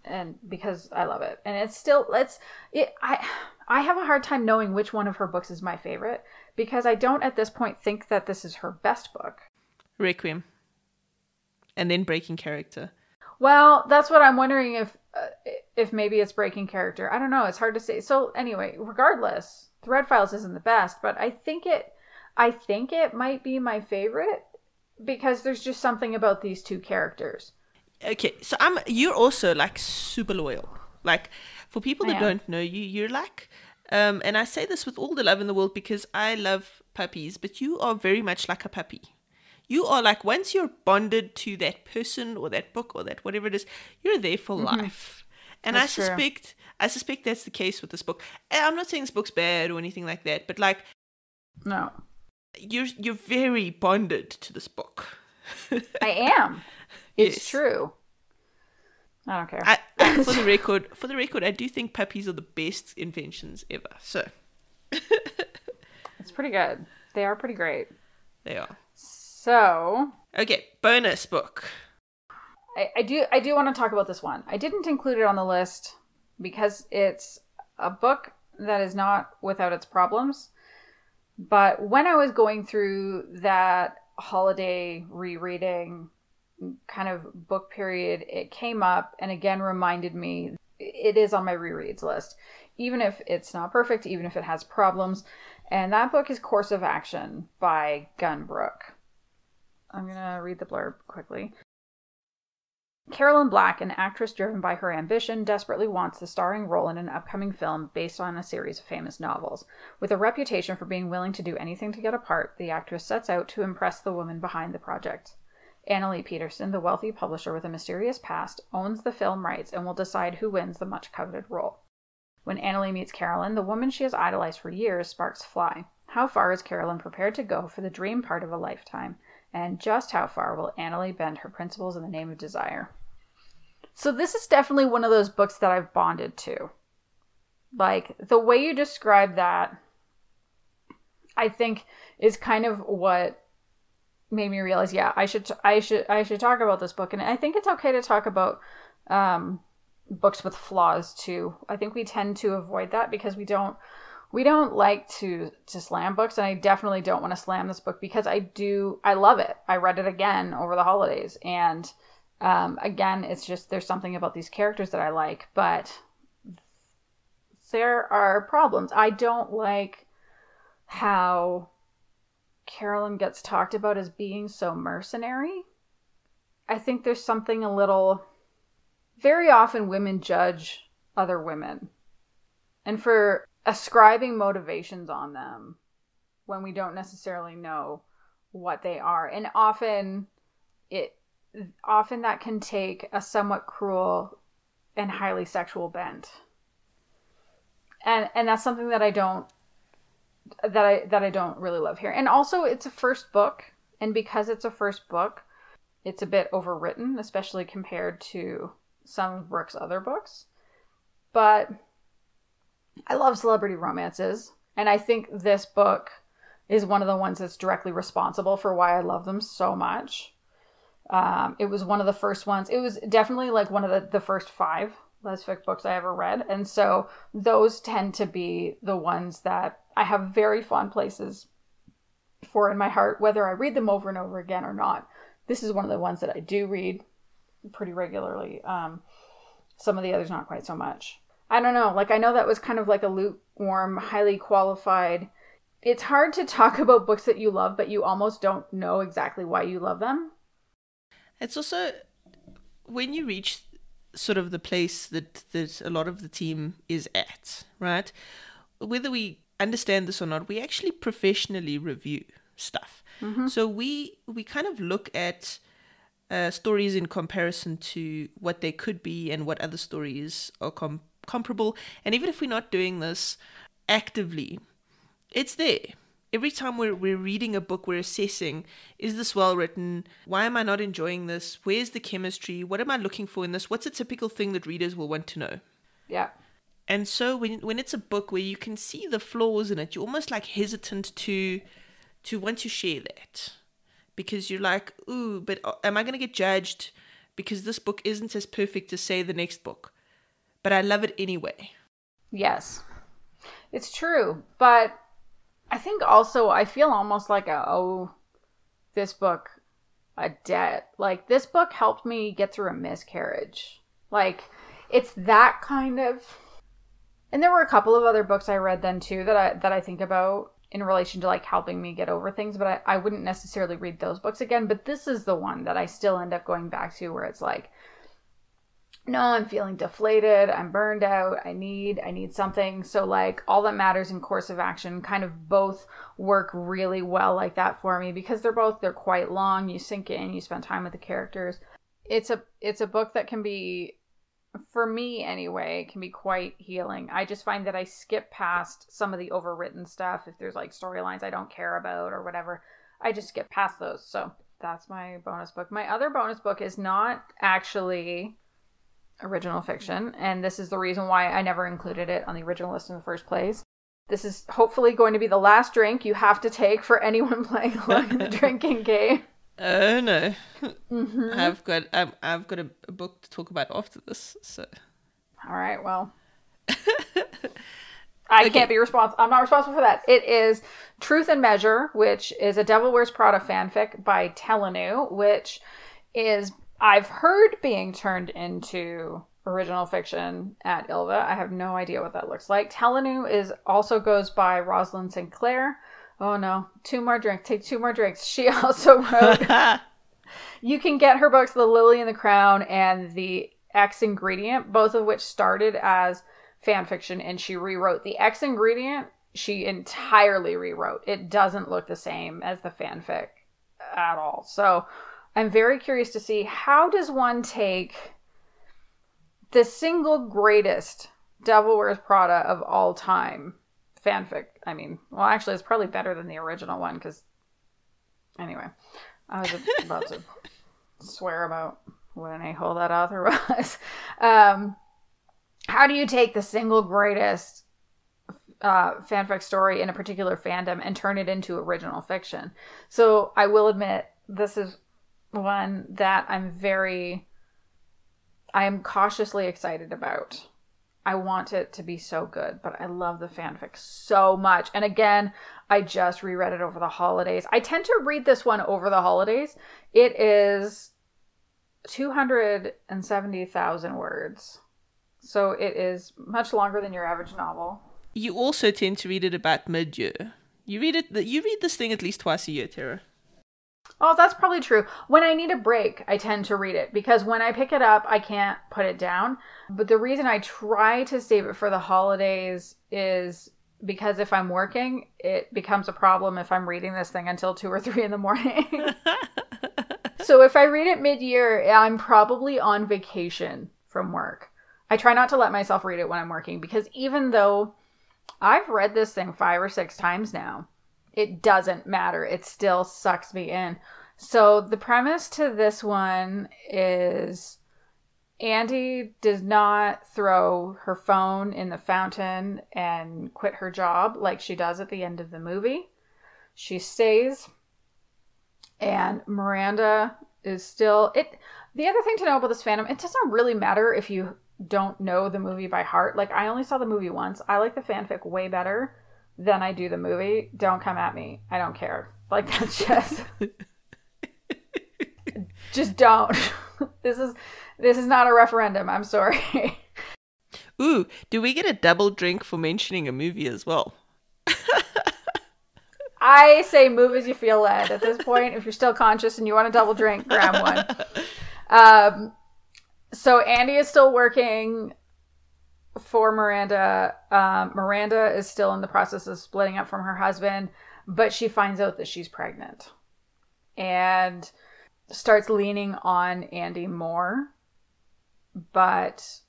B: and because I love it, and it's still it's it I I have a hard time knowing which one of her books is my favorite because I don't at this point think that this is her best book.
A: Requiem. And then Breaking Character.
B: Well, that's what I'm wondering if uh, if maybe it's breaking character. I don't know. It's hard to say. So anyway, regardless, The Red Files isn't the best, but I think it I think it might be my favorite because there's just something about these two characters.
A: Okay, so I'm you're also like super loyal. Like for people that don't know you, you're like um, and I say this with all the love in the world because I love puppies, but you are very much like a puppy. You are like, once you're bonded to that person or that book or that whatever it is, you're there for mm-hmm. life. And that's I suspect, true. I suspect that's the case with this book. And I'm not saying this book's bad or anything like that, but like,
B: no,
A: you're you're very bonded to this book.
B: I am. [LAUGHS] It's true. I don't care. [LAUGHS]
A: I, for the record, for the record, I do think puppies are the best inventions ever. So
B: it's pretty good. They are pretty great.
A: They are.
B: So
A: okay, bonus book.
B: I, I do I do want to talk about this one. I didn't include it on the list because it's a book that is not without its problems. But when I was going through that holiday rereading kind of book period, it came up and again reminded me it is on my rereads list, even if it's not perfect, even if it has problems. And that book is Course of Action by Gun Brooke. I'm going to read the blurb quickly. Carolyn Black, an actress driven by her ambition, desperately wants the starring role in an upcoming film based on a series of famous novels. With a reputation for being willing to do anything to get a part, the actress sets out to impress the woman behind the project. Annalie Peterson, the wealthy publisher with a mysterious past, owns the film rights and will decide who wins the much coveted role. When Annalie meets Carolyn, the woman she has idolized for years, sparks fly. How far is Carolyn prepared to go for the dream part of a lifetime? And just how far will Annalie bend her principles in the name of desire? So, this is definitely one of those books that I've bonded to. Like, the way you describe that, I think, is kind of what made me realize, yeah, I should, I should, I should talk about this book. And I think it's okay to talk about um, books with flaws too. I think we tend to avoid that because we don't we don't like to to slam books. And i definitely don't want to slam this book because i do i love it. I read it again over the holidays. And um, again it's just there's something about these characters that i like. But there are problems. I don't like how carolyn gets talked about as being so mercenary. I think there's something a little very often women judge other women. And for ascribing motivations on them when we don't necessarily know what they are. And often it often that can take a somewhat cruel and highly sexual bent. And and that's something that i don't that i that i don't really love here and also it's a first book and because it's a first book it's a bit overwritten especially compared to some of brooke's other books but I love celebrity romances, and I think this book is one of the ones that's directly responsible for why I love them so much. Um, it was one of the first ones. It was definitely like one of the, the first five lesfic books I ever read. And so those tend to be the ones that I have very fond places for in my heart, whether I read them over and over again or not. This is one of the ones that I do read pretty regularly. Um, some of the others, not quite so much. I don't know. Like I know that was kind of like a lukewarm, highly qualified. It's hard to talk [LAUGHS] about books that you love, but you almost don't know exactly why you love them.
A: It's also when you reach sort of the place that that a lot of the team is at, right? Whether we understand this or not, we actually professionally review stuff. Mm-hmm. So we we kind of look at uh, stories in comparison to what they could be and what other stories are com- comparable. And even if we're not doing this actively, it's there. Every time we're, we're reading a book, we're assessing is this well written? Why am I not enjoying this? Where's the chemistry? What am I looking for in this? What's a typical thing that readers will want to know?
B: Yeah.
A: And so when when it's a book where you can see the flaws in it, you're almost like hesitant to to want to share that because you're like, ooh, but uh, am I going to get judged because this book isn't as perfect as say the next book? but I love it anyway.
B: Yes. It's true, but I think also I feel almost like a oh this book a debt. Like this book helped me get through a miscarriage. Like it's that kind of and there were a couple of other books I read then too that I that I think about in relation to like helping me get over things, but I, I wouldn't necessarily read those books again. But this is the one that I still end up going back to where it's like, no i'm feeling deflated i'm burned out i need i need something. So like all that matters in course of action kind of both work really well like that for me because they're both they're quite long you sink in you spend time with the characters. It's a it's a book that can be for me anyway can be quite healing. I just find that i skip past some of the overwritten stuff. If there's like storylines i don't care about or whatever i just skip past those. So that's my bonus book. My other bonus book is not actually original fiction, and this is the reason why I never included it on the original list in the first place. This is hopefully going to be the last drink you have to take for [LAUGHS] anyone playing along in the [LAUGHS] drinking game.
A: Oh no, mm-hmm. I've got um, I've got a, a, book to talk about after this. So,
B: all right, well, [LAUGHS] I okay. can't be responsible. I'm not responsible for that. It is Truth and Measure, which is a Devil Wears Prada fanfic by Telanu, which is I've heard being turned into original fiction at Ylva. I have no idea what that looks like. Telanu is also goes by Roslyn Sinclair. Oh no, two more drinks. Take two more drinks. She [LAUGHS] also wrote. [LAUGHS] you can get her books, The Lily and the Crown and The X Ingredient, both of which started as fan fiction, and she rewrote the X Ingredient. She entirely rewrote. It doesn't look the same as the fanfic at all. So I'm very curious to see how does one take the single greatest Devil Wears Prada of all time fanfic. I mean, well, actually, it's probably better than the original one because. Anyway, I was about to [LAUGHS] swear about what an a hole that author [LAUGHS] was. Um, how do you take the single greatest uh, fanfic story in a particular fandom and turn it into original fiction? So I will admit, this is one that I'm very. I am cautiously excited about. I want it to be so good, but I love the fanfic so much. And again, I just reread it over the holidays. I tend to read this one over the holidays. It is 270,000 words. So it is much longer than your average novel.
A: You also tend to read it about mid-year. You read it you read this thing at least twice a year, Tara.
B: Oh, that's probably true. When I need a break, I tend to read it because when I pick it up, I can't put it down. But the reason I try to save it for the holidays is because if I'm working, it becomes a problem if I'm reading this thing until two or three in the morning. [LAUGHS] so if I read it mid year, I'm probably on vacation from work. I try not to let myself read it when I'm working because even though I've read this thing five or six times now, it doesn't matter. It still sucks me in. So the premise to this one is Andy does not throw her phone in the fountain and quit her job like she does at the end of the movie. She stays and Miranda is still it the other thing to know about this fandom, it doesn't really matter if you don't know the movie by heart. Like I only saw the movie once. I like the fanfic way better than I do the movie, don't come at me. I don't care. Like [LAUGHS] that's just just don't. [LAUGHS] this is this is not a referendum. I'm sorry. [LAUGHS]
A: Ooh, do we get a double drink for mentioning a movie as well?
B: I say move as you feel led. At this point, if you're still conscious and you want a double drink, grab one. Um, so Andy is still working for Miranda, um, Miranda is still in the process of splitting up from her husband, but she finds out that she's pregnant and starts leaning on Andy more. But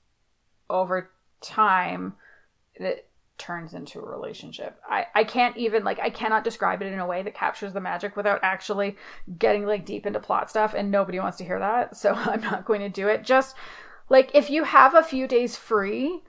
B: over time, it turns into a relationship. I, I can't even, like, I cannot describe it in a way that captures the magic without actually getting, like, deep into plot stuff, and nobody wants to hear that. [LAUGHS] So I'm not going to do it. Just, like, if you have a few days free,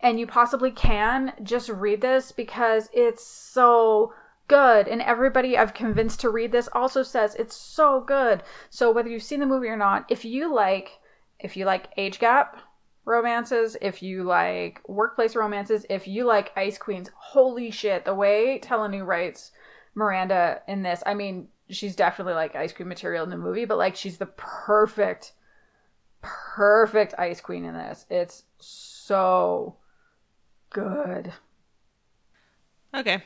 B: and you possibly can, just read this because it's so good. And everybody I've convinced to read this also says it's so good. So whether you've seen the movie or not, if you like if you like age gap romances, if you like workplace romances, if you like Ice Queens, holy shit, the way Telanu writes Miranda in this, I mean, she's definitely like ice cream material in the movie, but like she's the perfect, perfect ice queen in this. It's so good.
A: Okay.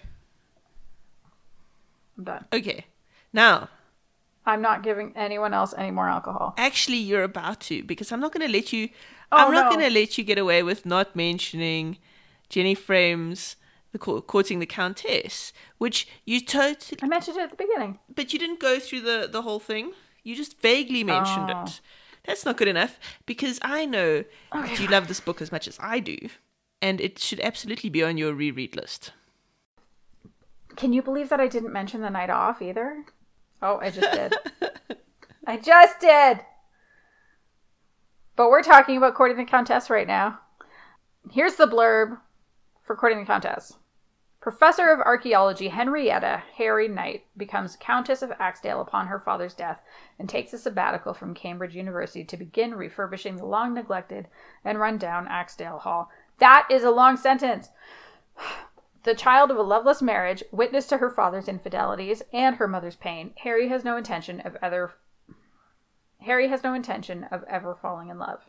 B: I'm done.
A: Okay. Now,
B: I'm not giving anyone else any more alcohol.
A: Actually, you're about to because I'm not going to let you. Oh, I'm not no. going to let you get away with not mentioning Jenny Frame's the courting the Countess, which you totally.
B: I mentioned it at the beginning,
A: but you didn't go through the the whole thing. You just vaguely mentioned oh. it. That's not good enough because I know you love this book as much as I do and it should absolutely be on your reread list.
B: Can you believe that I didn't mention the night off either? Oh, I just did. [LAUGHS] I just did. But we're talking about courting the Countess right now. Here's the blurb for courting the Countess. Professor of Archaeology Henrietta Harry Knight becomes Countess of Axedale upon her father's death and takes a sabbatical from Cambridge University to begin refurbishing the long neglected and run down Axedale Hall that is a long sentence. [SIGHS] The child of a loveless marriage, witness to her father's infidelities and her mother's pain, Harry has no intention of ever Harry has no intention of ever falling in love.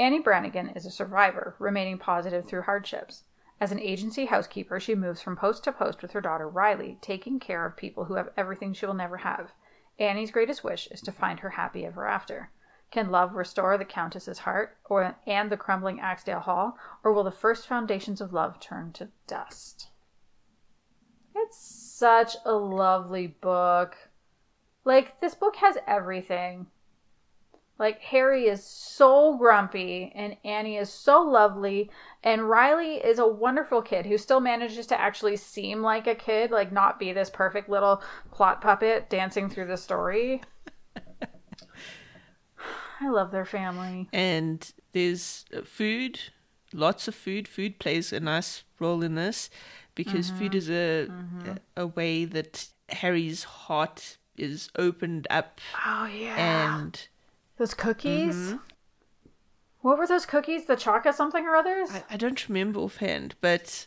B: Annie Brannigan is a survivor, remaining positive through hardships. As an agency housekeeper, she moves from post to post with her daughter Riley, taking care of people who have everything she will never have. Annie's greatest wish is to find her happy ever after. Can love restore the Countess's heart or and the crumbling Axedale Hall, or will the first foundations of love turn to dust? It's such a lovely book. Like, this book has everything. Like Harry is so grumpy and Annie is so lovely and Riley is a wonderful kid who still manages to actually seem like a kid, like not be this perfect little plot puppet dancing through the story. I love their family.
A: And there's uh, food, lots of food. Food plays a nice role in this because mm-hmm. food is a, mm-hmm. a, way that Harry's heart is opened up.
B: Oh yeah.
A: And
B: those cookies. Mm-hmm. What were those cookies? The chocolate something or others?
A: I, I don't remember offhand, but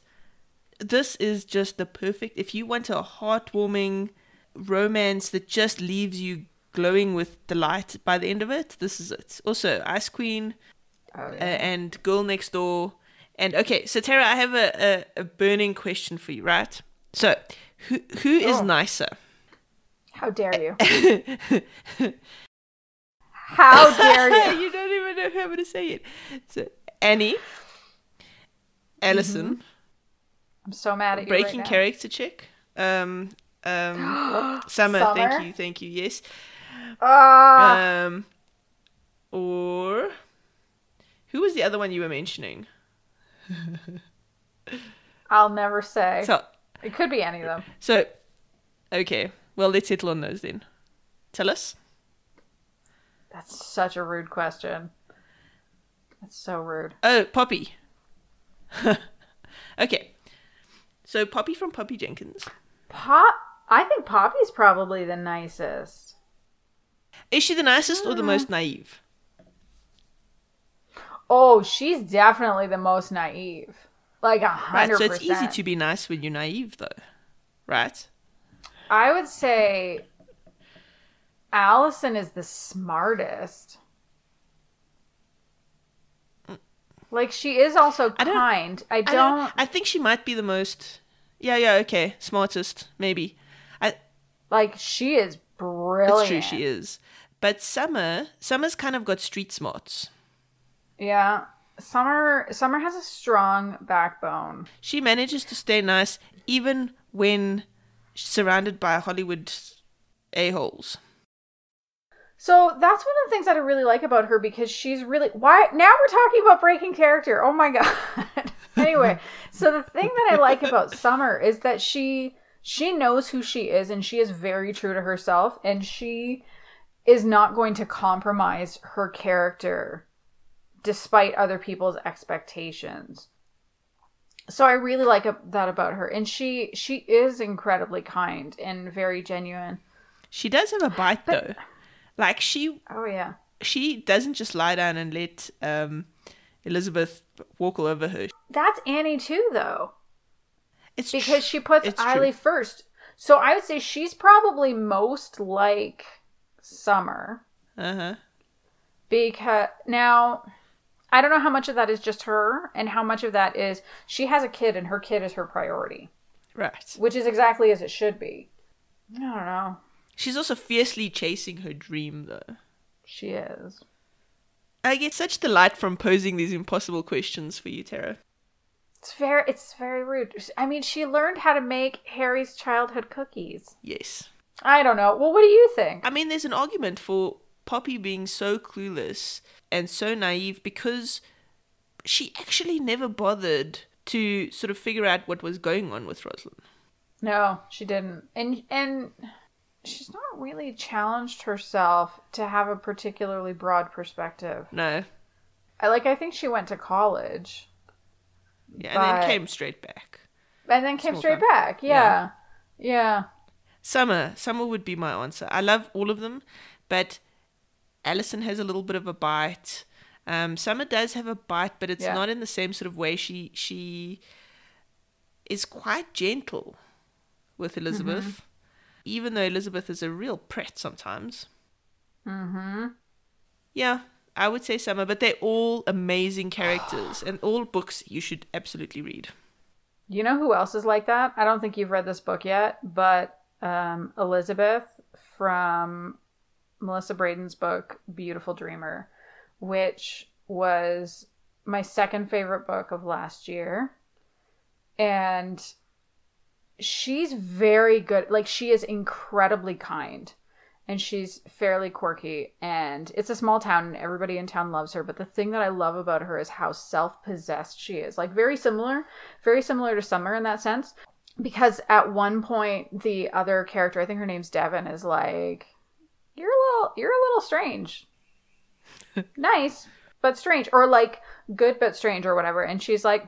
A: this is just the perfect. If you want a heartwarming romance that just leaves you glowing with delight by the end of it, this is it. Also, Ice Queen oh, yeah. uh, and Girl Next Door. And okay, so Tara, I have a, a, a burning question for you, right? So, who who is oh. nicer?
B: How dare you? [LAUGHS] How dare [LAUGHS] you?
A: you don't even know how I'm going to say it. So Annie, Allison. Mm-hmm.
B: I'm so mad at you.
A: Breaking
B: right
A: character check. Um, um, Summer, [GASPS] Summer, Thank you, thank you. Yes.
B: Uh,
A: um, or who was the other one you were mentioning? [LAUGHS]
B: I'll never say. So it could be any of them.
A: So, okay. Well, let's settle on those then. Tell us.
B: That's such a rude question. That's so rude.
A: Oh, Poppy. [LAUGHS] okay. So Poppy from Poppy Jenkins.
B: Pop I think Poppy's probably the nicest.
A: Is she the nicest or the most mm. naive?
B: Oh, she's definitely the most naive. Like a hundred
A: Right, so it's easy to be nice when you're naive though. Right?
B: I would say Allison is the smartest. Mm. Like she is also I kind. I don't, I don't.
A: I think she might be the most. Yeah, yeah, okay, smartest maybe. I
B: like she is brilliant.
A: It's true, she is. But Summer, Summer's kind of got street smarts.
B: Yeah, Summer. Summer has a strong backbone.
A: She manages to stay nice even when surrounded by Hollywood a holes.
B: So that's one of the things that I really like about her because she's really why now we're talking about breaking character. Oh my [LAUGHS] god. anyway, so the thing that I like about [LAUGHS] Summer is that she she knows who she is and she is very true to herself and she is not going to compromise her character despite other people's expectations. So I really like that about her and she she is incredibly kind and very genuine.
A: She does have a bite but, though. Like she
B: Oh yeah.
A: She doesn't just lie down and let um Elizabeth walk all over her.
B: That's Annie too though.
A: It's
B: because tr- she puts Riley first. So I would say she's probably most like Summer.
A: Uh-huh.
B: Because now I don't know how much of that is just her and how much of that is she has a kid and her kid is her priority.
A: Right.
B: Which is exactly as it should be. I don't know.
A: She's also fiercely chasing her dream, though.
B: She is.
A: I get such delight from posing these impossible questions for you, Tara.
B: It's very, it's very rude. I mean, she learned how to make Harry's childhood cookies.
A: Yes.
B: I don't know. Well, what do you think?
A: I mean, there's an argument for Poppy being so clueless and so naive because she actually never bothered to sort of figure out what was going on with Rosalind.
B: No, she didn't. And and she's not really challenged herself to have a particularly broad perspective.
A: No.
B: I like I think she went to college.
A: Yeah, but... and then came straight back.
B: And then came Small straight time. back. Yeah. yeah. Yeah.
A: Summer. Summer would be my answer. I love all of them, but Allison has a little bit of a bite. Um, Summer does have a bite, but it's yeah. not in the same sort of way. She she is quite gentle with Elizabeth. Mm-hmm even though Elizabeth is a real prat sometimes.
B: Mm-hmm.
A: Yeah, I would say Summer, but they're all amazing characters [GASPS] and all books you should absolutely read.
B: You know who else is like that? I don't think you've read this book yet, but um, Elizabeth from Melissa Brayden's book, Beautiful Dreamer, which was my second favorite book of last year. And she's very good. Like she is incredibly kind and she's fairly quirky and it's a small town and everybody in town loves her but the thing that i love about her is how self-possessed she is like very similar very similar to summer in that sense because at one point the other character i think her name's devon is like you're a little you're a little strange. [LAUGHS] Nice but strange or like good but strange or whatever. And she's like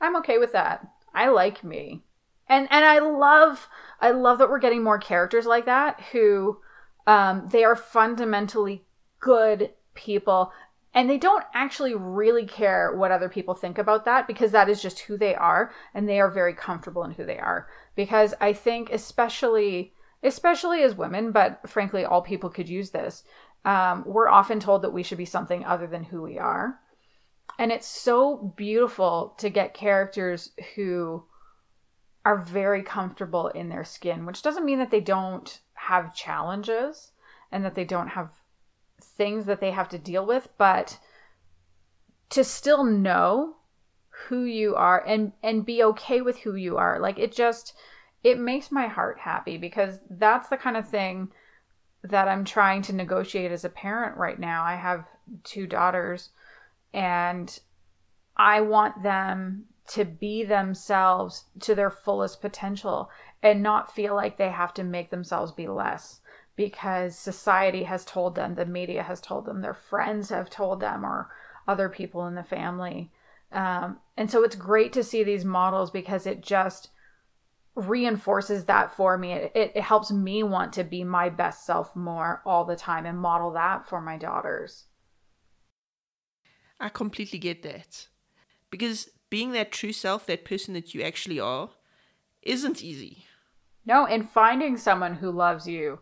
B: i'm okay with that. I like me. And and i love i love that we're getting more characters like that who um they are fundamentally good people and they don't actually really care what other people think about that because that is just who they are and they are very comfortable in who they are. Because i think especially especially as women but frankly all people could use this um, we're often told that we should be something other than who we are. And it's so beautiful to get characters who are very comfortable in their skin, which doesn't mean that they don't have challenges and that they don't have things that they have to deal with, but to still know who you are and and be okay with who you are. Like it just it makes my heart happy because that's the kind of thing that I'm trying to negotiate as a parent right now. I have two daughters and I want them to be themselves to their fullest potential and not feel like they have to make themselves be less because society has told them, the media has told them, their friends have told them, or other people in the family. Um, and so it's great to see these models because it just reinforces that for me. It, it, it helps me want to be my best self more all the time and model that for my daughters.
A: I completely get that. Because being that true self, that person that you actually are, isn't easy.
B: No, and finding someone who loves you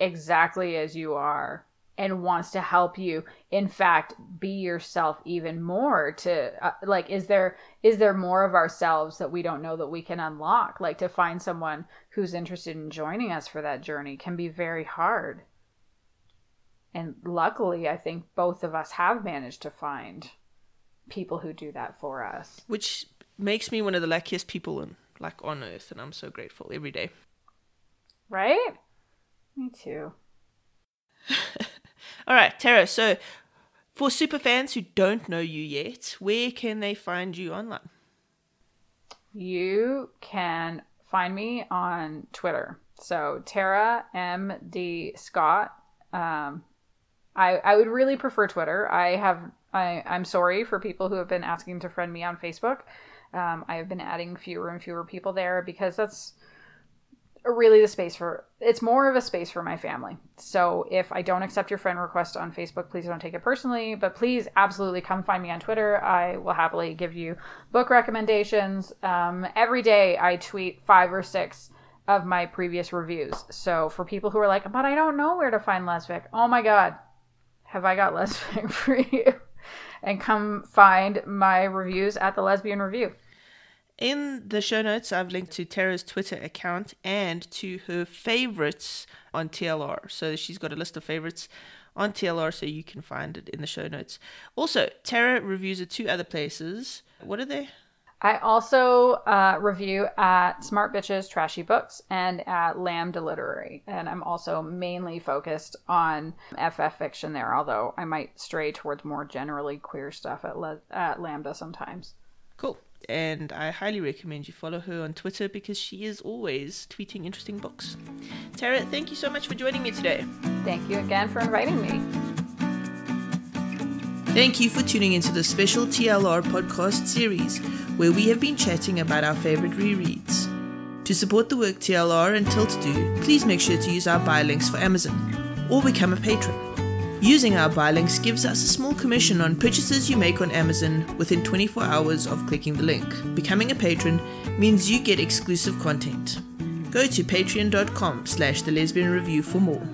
B: exactly as you are and wants to help you in fact be yourself even more to uh, like is there is there more of ourselves that we don't know that we can unlock like to find someone who's interested in joining us for that journey can be very hard and luckily i think both of us have managed to find people who do that for us.
A: Which makes me one of the luckiest people in like on earth and I'm so grateful every day.
B: Right? Me too. [LAUGHS]
A: All right, Tara, so for super fans who don't know you yet, where can they find you online?
B: You can find me on Twitter. So Tara M D Scott. Um, I I would really prefer Twitter. I have I, I'm sorry for people who have been asking to friend me on Facebook. Um, I have been adding fewer and fewer people there because that's really the space for it's more of a space for my family. So if I don't accept your friend request on Facebook, please don't take it personally, but please absolutely come find me on Twitter. I will happily give you book recommendations. Um, every day I tweet five or six of my previous reviews. So for people who are like, but I don't know where to find Lesfic, oh my God, have I got Lesfic [LAUGHS] for you? and come find my reviews at the Lesbian Review.
A: In the show notes, I've linked to Tara's Twitter account and to her favorites on TLR. So she's got a list of favorites on TLR, so you can find it in the show notes. Also, Tara reviews at two other places. What are they?
B: I also uh, review at Smart Bitches Trashy Books and at Lambda Literary. And I'm also mainly focused on FF fiction there, although I might stray towards more generally queer stuff at, Le- at Lambda sometimes.
A: Cool. And I highly recommend you follow her on Twitter because she is always tweeting interesting books. Tara, thank you so much for joining me today.
B: Thank you again for inviting me.
A: Thank you for tuning into the special TLR podcast series where we have been chatting about our favorite rereads. To support the work TLR and Tilt do, please make sure to use our buy links for Amazon or become a patron. Using our buy links gives us a small commission on purchases you make on Amazon within 24 hours of clicking the link. Becoming a patron means you get exclusive content. Go to patreon.com slash the lesbian review for more.